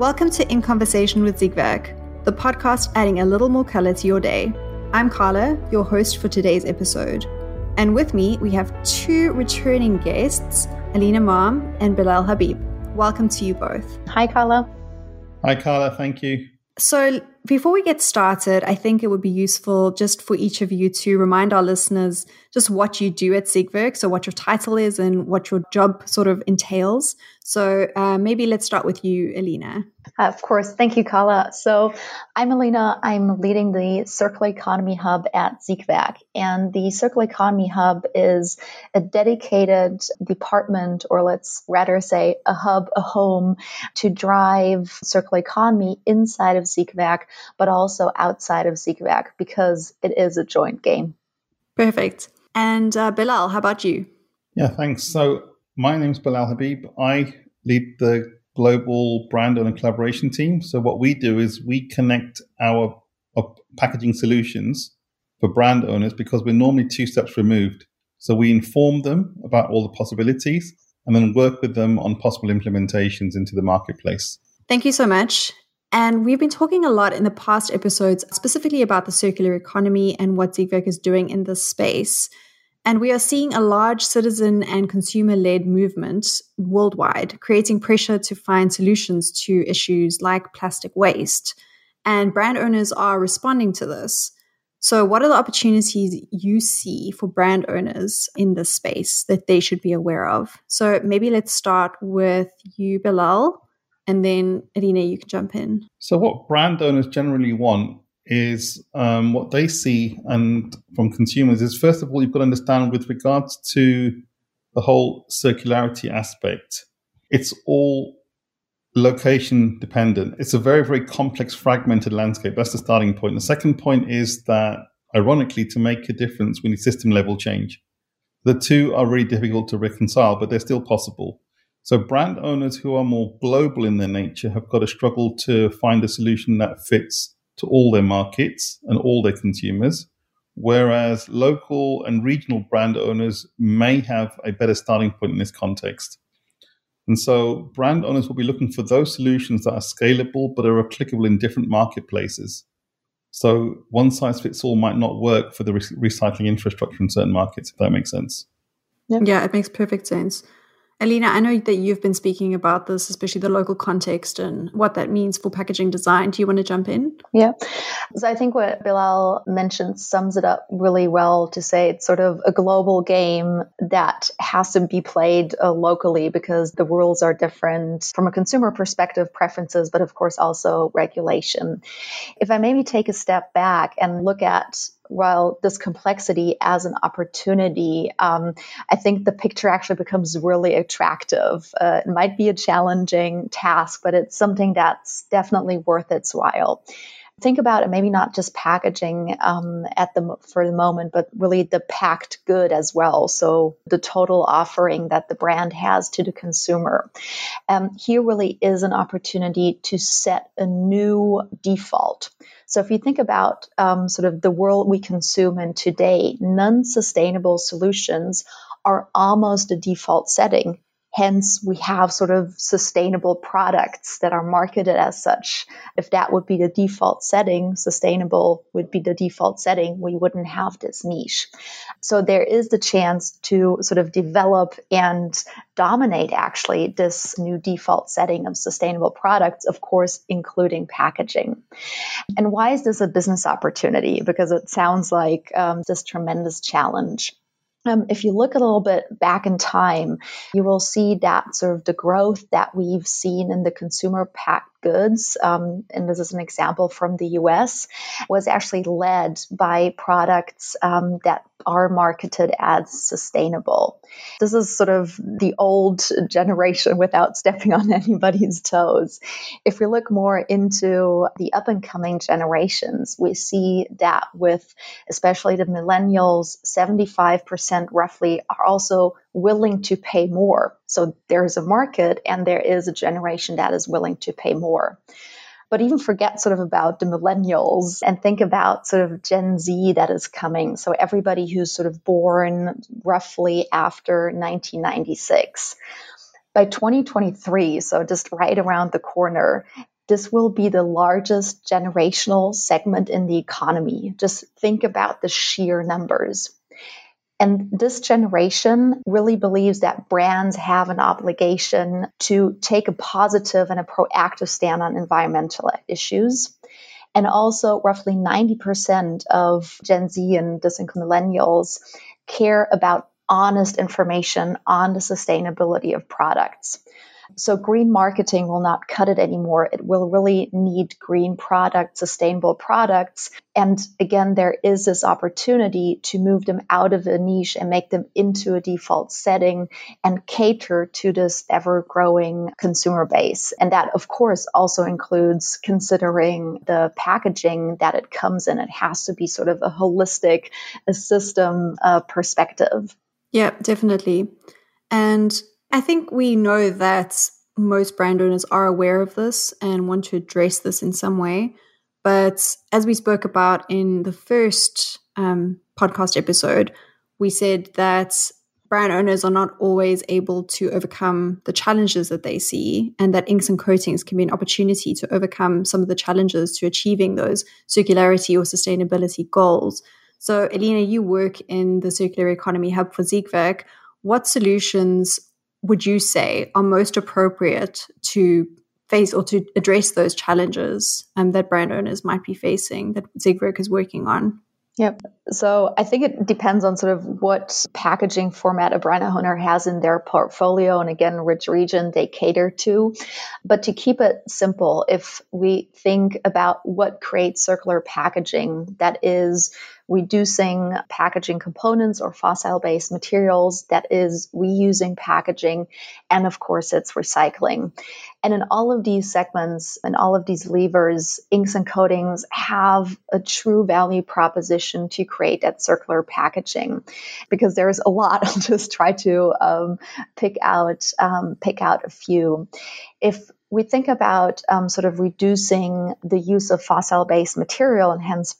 Welcome to In Conversation with Siegwerk, the podcast adding a little more color to your day. I'm Carla, your host for today's episode. And with me, we have two returning guests, Alina Marm and Bilal Habib. Welcome to you both. Hi, Carla. Hi, Carla. Thank you. So, before we get started, I think it would be useful just for each of you to remind our listeners just what you do at Siegwerk, so what your title is and what your job sort of entails. So, uh, maybe let's start with you, Alina. Of course. Thank you, Carla. So I'm Alina. I'm leading the Circular Economy Hub at Siegwerk. And the Circular Economy Hub is a dedicated department, or let's rather say a hub, a home to drive circular economy inside of Siegwerk, but also outside of Ziegwerk because it is a joint game. Perfect. And uh, Bilal, how about you? Yeah, thanks. So my name's Bilal Habib. I lead the global brand owner collaboration team. So what we do is we connect our, our packaging solutions for brand owners because we're normally two steps removed. So we inform them about all the possibilities and then work with them on possible implementations into the marketplace. Thank you so much. And we've been talking a lot in the past episodes, specifically about the circular economy and what Siegwerk is doing in this space. And we are seeing a large citizen and consumer led movement worldwide, creating pressure to find solutions to issues like plastic waste. And brand owners are responding to this. So, what are the opportunities you see for brand owners in this space that they should be aware of? So, maybe let's start with you, Bilal, and then Alina, you can jump in. So, what brand owners generally want is um, what they see and from consumers is first of all you've got to understand with regards to the whole circularity aspect it's all location dependent. It's a very very complex fragmented landscape. That's the starting point. The second point is that ironically to make a difference we need system level change. The two are really difficult to reconcile but they're still possible. So brand owners who are more global in their nature have got to struggle to find a solution that fits to all their markets and all their consumers, whereas local and regional brand owners may have a better starting point in this context. And so brand owners will be looking for those solutions that are scalable but are applicable in different marketplaces. So one size fits all might not work for the re- recycling infrastructure in certain markets, if that makes sense. Yeah, it makes perfect sense. Alina, I know that you've been speaking about this, especially the local context and what that means for packaging design. Do you want to jump in? Yeah. So I think what Bilal mentioned sums it up really well to say it's sort of a global game that has to be played uh, locally because the rules are different from a consumer perspective, preferences, but of course also regulation. If I maybe take a step back and look at well, this complexity as an opportunity, um, I think the picture actually becomes really attractive. Uh, it might be a challenging task, but it's something that's definitely worth its while. Think about it, maybe not just packaging um, at the for the moment, but really the packed good as well. So the total offering that the brand has to the consumer. Um, here really is an opportunity to set a new default. So if you think about um, sort of the world we consume in today, non-sustainable solutions are almost a default setting. Hence, we have sort of sustainable products that are marketed as such. If that would be the default setting, sustainable would be the default setting, we wouldn't have this niche. So there is the chance to sort of develop and dominate actually this new default setting of sustainable products, of course, including packaging. And why is this a business opportunity? Because it sounds like um, this tremendous challenge. Um, if you look a little bit back in time, you will see that sort of the growth that we've seen in the consumer packed goods, um, and this is an example from the US, was actually led by products um, that are marketed as sustainable. This is sort of the old generation without stepping on anybody's toes. If we look more into the up and coming generations, we see that with especially the millennials, 75% roughly are also willing to pay more. So there's a market and there is a generation that is willing to pay more. But even forget sort of about the millennials and think about sort of Gen Z that is coming. So everybody who's sort of born roughly after 1996 by 2023, so just right around the corner, this will be the largest generational segment in the economy. Just think about the sheer numbers. And this generation really believes that brands have an obligation to take a positive and a proactive stand on environmental issues. And also, roughly 90% of Gen Z and this millennials care about honest information on the sustainability of products. So green marketing will not cut it anymore. It will really need green products, sustainable products. And again, there is this opportunity to move them out of a niche and make them into a default setting and cater to this ever growing consumer base. And that, of course, also includes considering the packaging that it comes in. It has to be sort of a holistic, a system uh, perspective. Yeah, definitely. And I think we know that most brand owners are aware of this and want to address this in some way. But as we spoke about in the first um, podcast episode, we said that brand owners are not always able to overcome the challenges that they see, and that inks and coatings can be an opportunity to overcome some of the challenges to achieving those circularity or sustainability goals. So, Elena, you work in the Circular Economy Hub for Siegwerk. What solutions would you say are most appropriate to face or to address those challenges um, that brand owners might be facing that Siegwerk is working on? Yep. So I think it depends on sort of what packaging format a brand owner has in their portfolio and again, which region they cater to. But to keep it simple, if we think about what creates circular packaging, that is reducing packaging components or fossil based materials, that is reusing packaging, and of course, it's recycling. And in all of these segments and all of these levers, inks and coatings have a true value proposition to create that circular packaging because there's a lot. I'll just try to um, pick out um, pick out a few. If we think about um, sort of reducing the use of fossil based material and hence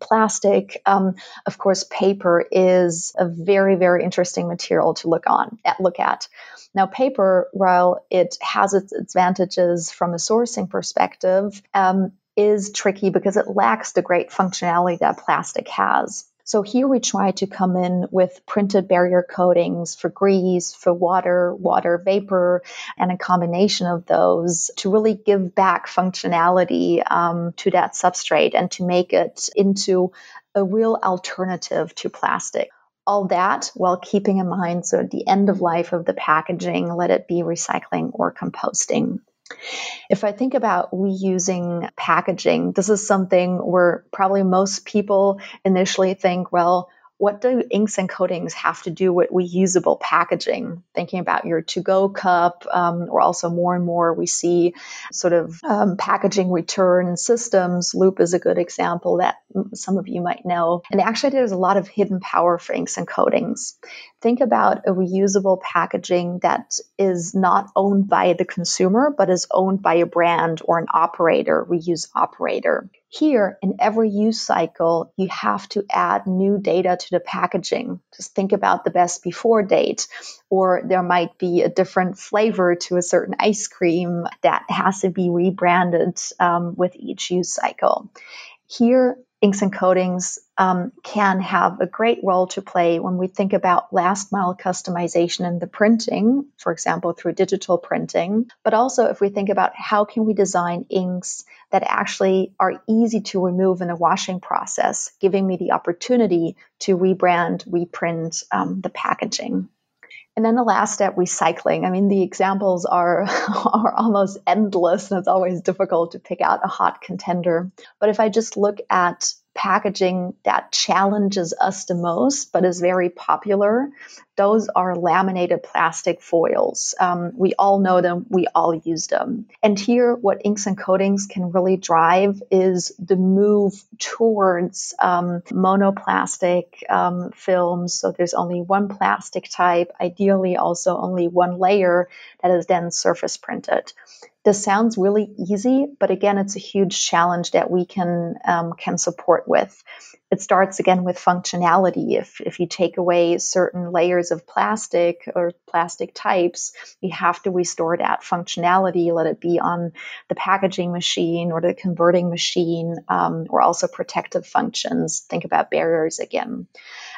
plastic. Um, of course, paper is a very, very interesting material to look on at, look at. Now, paper, while it has its advantages from a sourcing perspective, um, is tricky because it lacks the great functionality that plastic has. So here we try to come in with printed barrier coatings for grease, for water, water vapor, and a combination of those to really give back functionality um, to that substrate and to make it into a real alternative to plastic. All that while keeping in mind so at the end of life of the packaging let it be recycling or composting if I think about reusing packaging, this is something where probably most people initially think, well, what do inks and coatings have to do with reusable packaging? Thinking about your to go cup, um, or also more and more we see sort of um, packaging return systems. Loop is a good example that some of you might know. And actually, there's a lot of hidden power for inks and coatings. Think about a reusable packaging that is not owned by the consumer, but is owned by a brand or an operator, reuse operator. Here, in every use cycle, you have to add new data to the packaging. Just think about the best before date, or there might be a different flavor to a certain ice cream that has to be rebranded um, with each use cycle. Here, inks and coatings um, can have a great role to play when we think about last mile customization in the printing, for example, through digital printing. But also, if we think about how can we design inks that actually are easy to remove in the washing process, giving me the opportunity to rebrand, reprint um, the packaging. And then the last step, recycling. I mean, the examples are, are almost endless and it's always difficult to pick out a hot contender. But if I just look at packaging that challenges us the most, but is very popular, those are laminated plastic foils. Um, we all know them, we all use them. And here, what inks and coatings can really drive is the move towards um, monoplastic um, films. So there's only one plastic type, ideally, also only one layer that is then surface printed. This sounds really easy, but again, it's a huge challenge that we can um, can support with. It starts again with functionality. If if you take away certain layers of plastic or plastic types, you have to restore that functionality, let it be on the packaging machine or the converting machine, um, or also protective functions. Think about barriers again.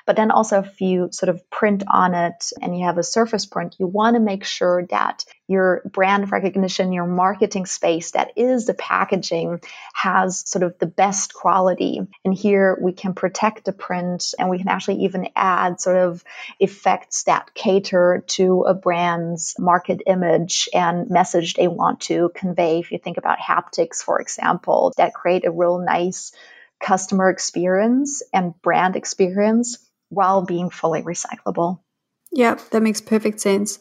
But then also if you sort of print on it and you have a surface print, you want to make sure that your brand recognition, your marketing space that is the packaging has sort of the best quality. And here we can protect the print and we can actually even add sort of effects that cater to a brand's market image and message they want to convey. If you think about haptics, for example, that create a real nice customer experience and brand experience while being fully recyclable. Yeah, that makes perfect sense.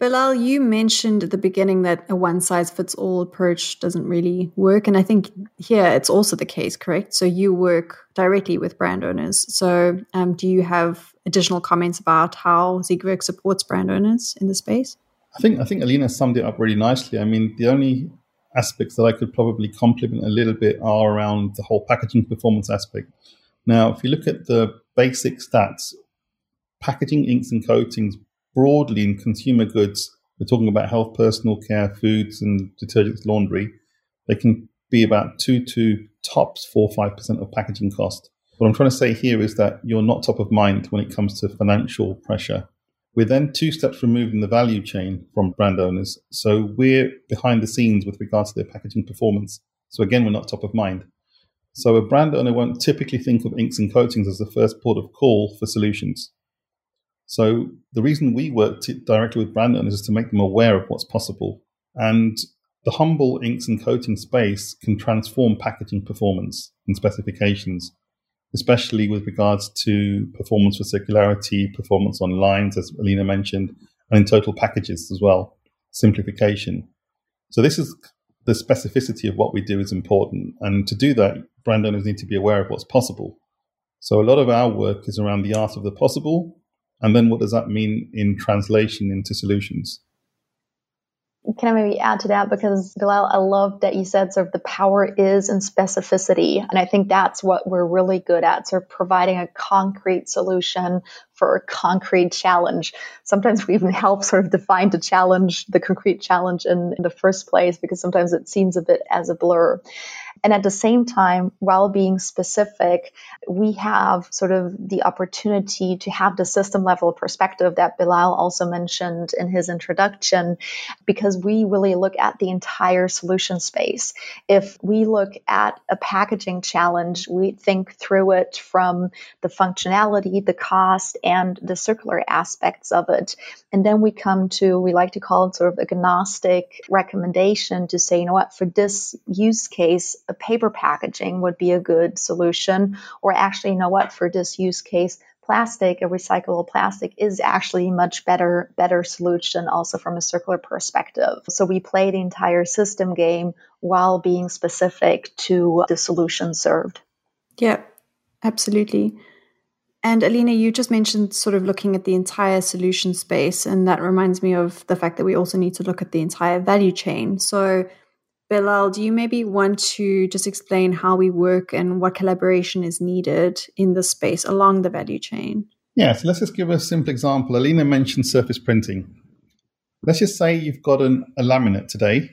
Bilal, you mentioned at the beginning that a one size fits all approach doesn't really work. And I think here it's also the case, correct? So you work directly with brand owners. So um, do you have additional comments about how Siegwerk supports brand owners in the space? I think I think Alina summed it up really nicely. I mean, the only aspects that I could probably complement a little bit are around the whole packaging performance aspect. Now, if you look at the basic stats, packaging inks and coatings broadly in consumer goods, we're talking about health, personal care, foods, and detergents, laundry. They can be about two to tops four five percent of packaging cost. What I'm trying to say here is that you're not top of mind when it comes to financial pressure. We're then two steps removed in the value chain from brand owners. So we're behind the scenes with regards to their packaging performance. So again, we're not top of mind. So a brand owner won't typically think of inks and coatings as the first port of call for solutions. So the reason we work directly with brand owners is to make them aware of what's possible. And the humble inks and coating space can transform packaging performance and specifications, especially with regards to performance for circularity, performance on lines, as Alina mentioned, and in total packages as well, simplification. So this is the specificity of what we do is important. And to do that, brand owners need to be aware of what's possible. So a lot of our work is around the art of the possible. And then what does that mean in translation into solutions? Can I maybe add to that? Because Bilal, I love that you said sort of the power is in specificity. And I think that's what we're really good at, sort of providing a concrete solution for a concrete challenge. Sometimes we even help sort of define the challenge, the concrete challenge in, in the first place, because sometimes it seems a bit as a blur. And at the same time, while being specific, we have sort of the opportunity to have the system level perspective that Bilal also mentioned in his introduction, because we really look at the entire solution space. If we look at a packaging challenge, we think through it from the functionality, the cost, and the circular aspects of it. And then we come to, we like to call it sort of agnostic recommendation to say, you know what, for this use case, paper packaging would be a good solution. Or actually, you know what, for this use case, plastic, a recyclable plastic is actually much better, better solution also from a circular perspective. So we play the entire system game while being specific to the solution served. Yeah, absolutely. And Alina, you just mentioned sort of looking at the entire solution space, and that reminds me of the fact that we also need to look at the entire value chain. So Bilal, do you maybe want to just explain how we work and what collaboration is needed in the space along the value chain? Yeah, so let's just give a simple example. Alina mentioned surface printing. Let's just say you've got an, a laminate today,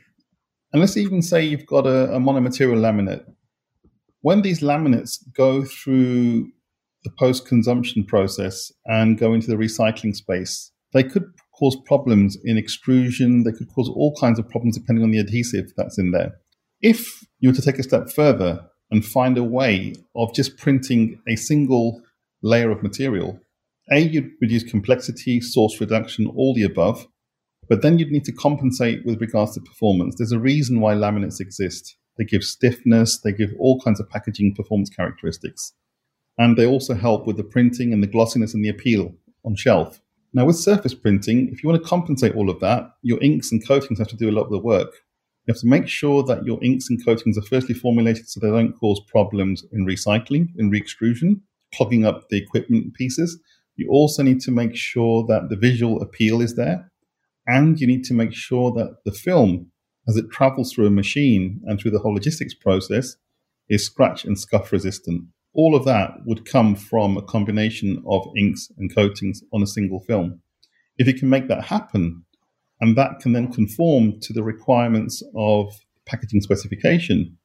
and let's even say you've got a, a monomaterial laminate. When these laminates go through the post consumption process and go into the recycling space, they could cause problems in extrusion. They could cause all kinds of problems depending on the adhesive that's in there. If you were to take a step further and find a way of just printing a single layer of material, A, you'd reduce complexity, source reduction, all the above, but then you'd need to compensate with regards to performance. There's a reason why laminates exist. They give stiffness, they give all kinds of packaging performance characteristics. And they also help with the printing and the glossiness and the appeal on shelf. Now, with surface printing, if you want to compensate all of that, your inks and coatings have to do a lot of the work. You have to make sure that your inks and coatings are firstly formulated so they don't cause problems in recycling, in re-extrusion, clogging up the equipment pieces. You also need to make sure that the visual appeal is there. And you need to make sure that the film, as it travels through a machine and through the whole logistics process, is scratch and scuff resistant. All of that would come from a combination of inks and coatings on a single film. If you can make that happen, and that can then conform to the requirements of packaging specification,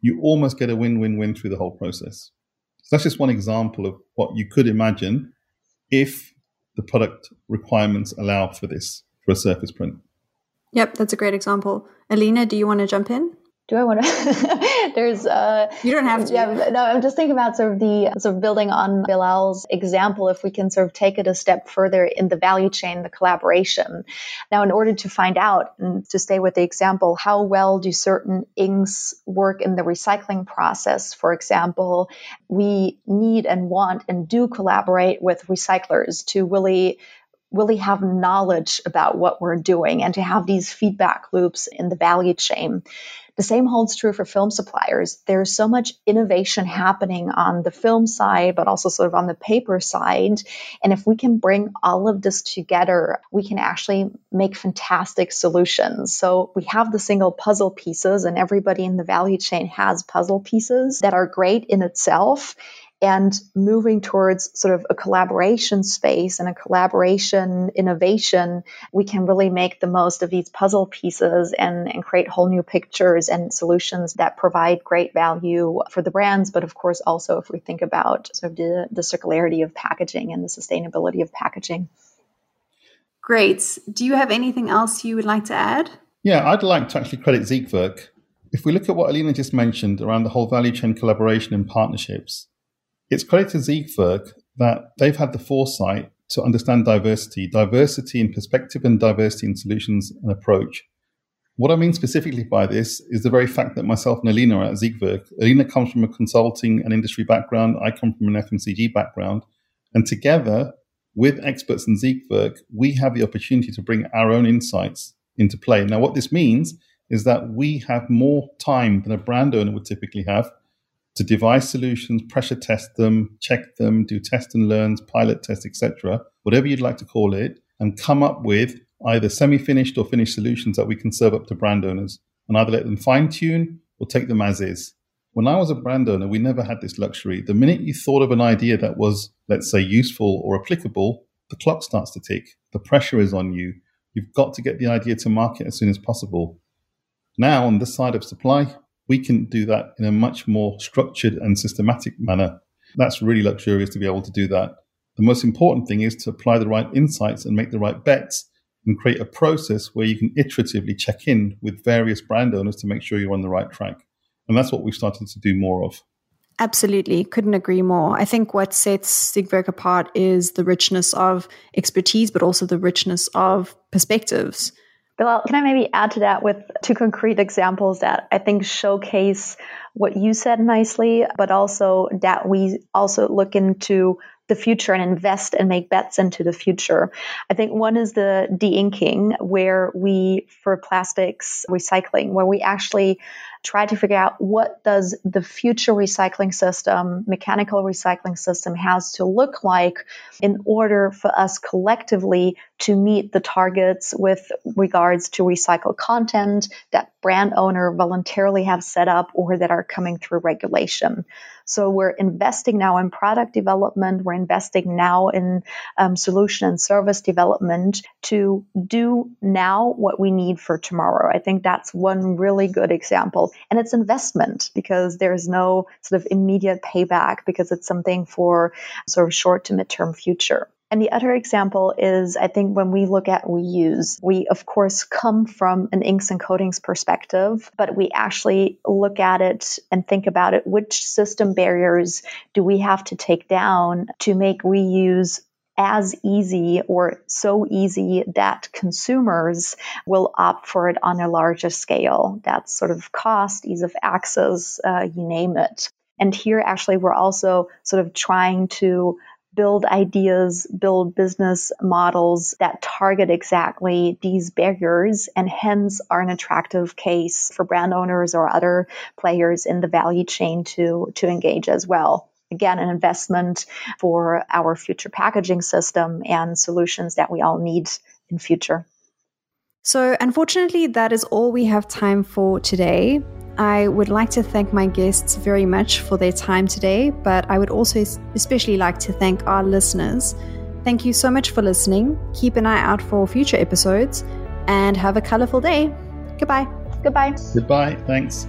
you almost get a win win win through the whole process. So that's just one example of what you could imagine if the product requirements allow for this for a surface print. Yep, that's a great example. Alina, do you want to jump in? Do I want to? There's uh, you don't have to. Yeah, no, I'm just thinking about sort of the sort of building on Bilal's example. If we can sort of take it a step further in the value chain, the collaboration. Now, in order to find out and to stay with the example, how well do certain inks work in the recycling process? For example, we need and want and do collaborate with recyclers to really really have knowledge about what we're doing and to have these feedback loops in the value chain. The same holds true for film suppliers. There's so much innovation happening on the film side, but also sort of on the paper side. And if we can bring all of this together, we can actually make fantastic solutions. So we have the single puzzle pieces, and everybody in the value chain has puzzle pieces that are great in itself and moving towards sort of a collaboration space and a collaboration innovation, we can really make the most of these puzzle pieces and, and create whole new pictures and solutions that provide great value for the brands. But of course, also if we think about sort of the, the circularity of packaging and the sustainability of packaging. Great. Do you have anything else you would like to add? Yeah, I'd like to actually credit Siegwerk. If we look at what Alina just mentioned around the whole value chain collaboration and partnerships, it's credit to Siegwerk that they've had the foresight to understand diversity, diversity in perspective and diversity in solutions and approach. What I mean specifically by this is the very fact that myself and Alina are at Siegwerk. Alina comes from a consulting and industry background. I come from an FMCG background. And together with experts in Siegwerk, we have the opportunity to bring our own insights into play. Now, what this means is that we have more time than a brand owner would typically have to devise solutions, pressure test them, check them, do test and learns, pilot tests, etc., whatever you'd like to call it, and come up with either semi-finished or finished solutions that we can serve up to brand owners and either let them fine-tune or take them as is. When I was a brand owner, we never had this luxury. The minute you thought of an idea that was, let's say, useful or applicable, the clock starts to tick. The pressure is on you. You've got to get the idea to market as soon as possible. Now, on this side of supply, we can do that in a much more structured and systematic manner. That's really luxurious to be able to do that. The most important thing is to apply the right insights and make the right bets and create a process where you can iteratively check in with various brand owners to make sure you're on the right track. And that's what we've started to do more of. Absolutely. Couldn't agree more. I think what sets Siegwerk apart is the richness of expertise, but also the richness of perspectives. Bilal, can I maybe add to that with two concrete examples that I think showcase what you said nicely, but also that we also look into the future and invest and make bets into the future. I think one is the de-inking where we for plastics recycling where we actually try to figure out what does the future recycling system, mechanical recycling system has to look like in order for us collectively to meet the targets with regards to recycled content that brand owner voluntarily have set up or that are coming through regulation. So we're investing now in product development. We're investing now in um, solution and service development to do now what we need for tomorrow. I think that's one really good example. And it's investment because there's no sort of immediate payback because it's something for sort of short to midterm future. And the other example is I think when we look at reuse, we of course come from an inks and coatings perspective, but we actually look at it and think about it. Which system barriers do we have to take down to make reuse as easy or so easy that consumers will opt for it on a larger scale. That's sort of cost, ease of access, uh, you name it. And here, actually, we're also sort of trying to build ideas, build business models that target exactly these barriers and hence are an attractive case for brand owners or other players in the value chain to, to engage as well. Again, an investment for our future packaging system and solutions that we all need in future. So, unfortunately, that is all we have time for today. I would like to thank my guests very much for their time today, but I would also especially like to thank our listeners. Thank you so much for listening. Keep an eye out for future episodes and have a colorful day. Goodbye. Goodbye. Goodbye. Thanks.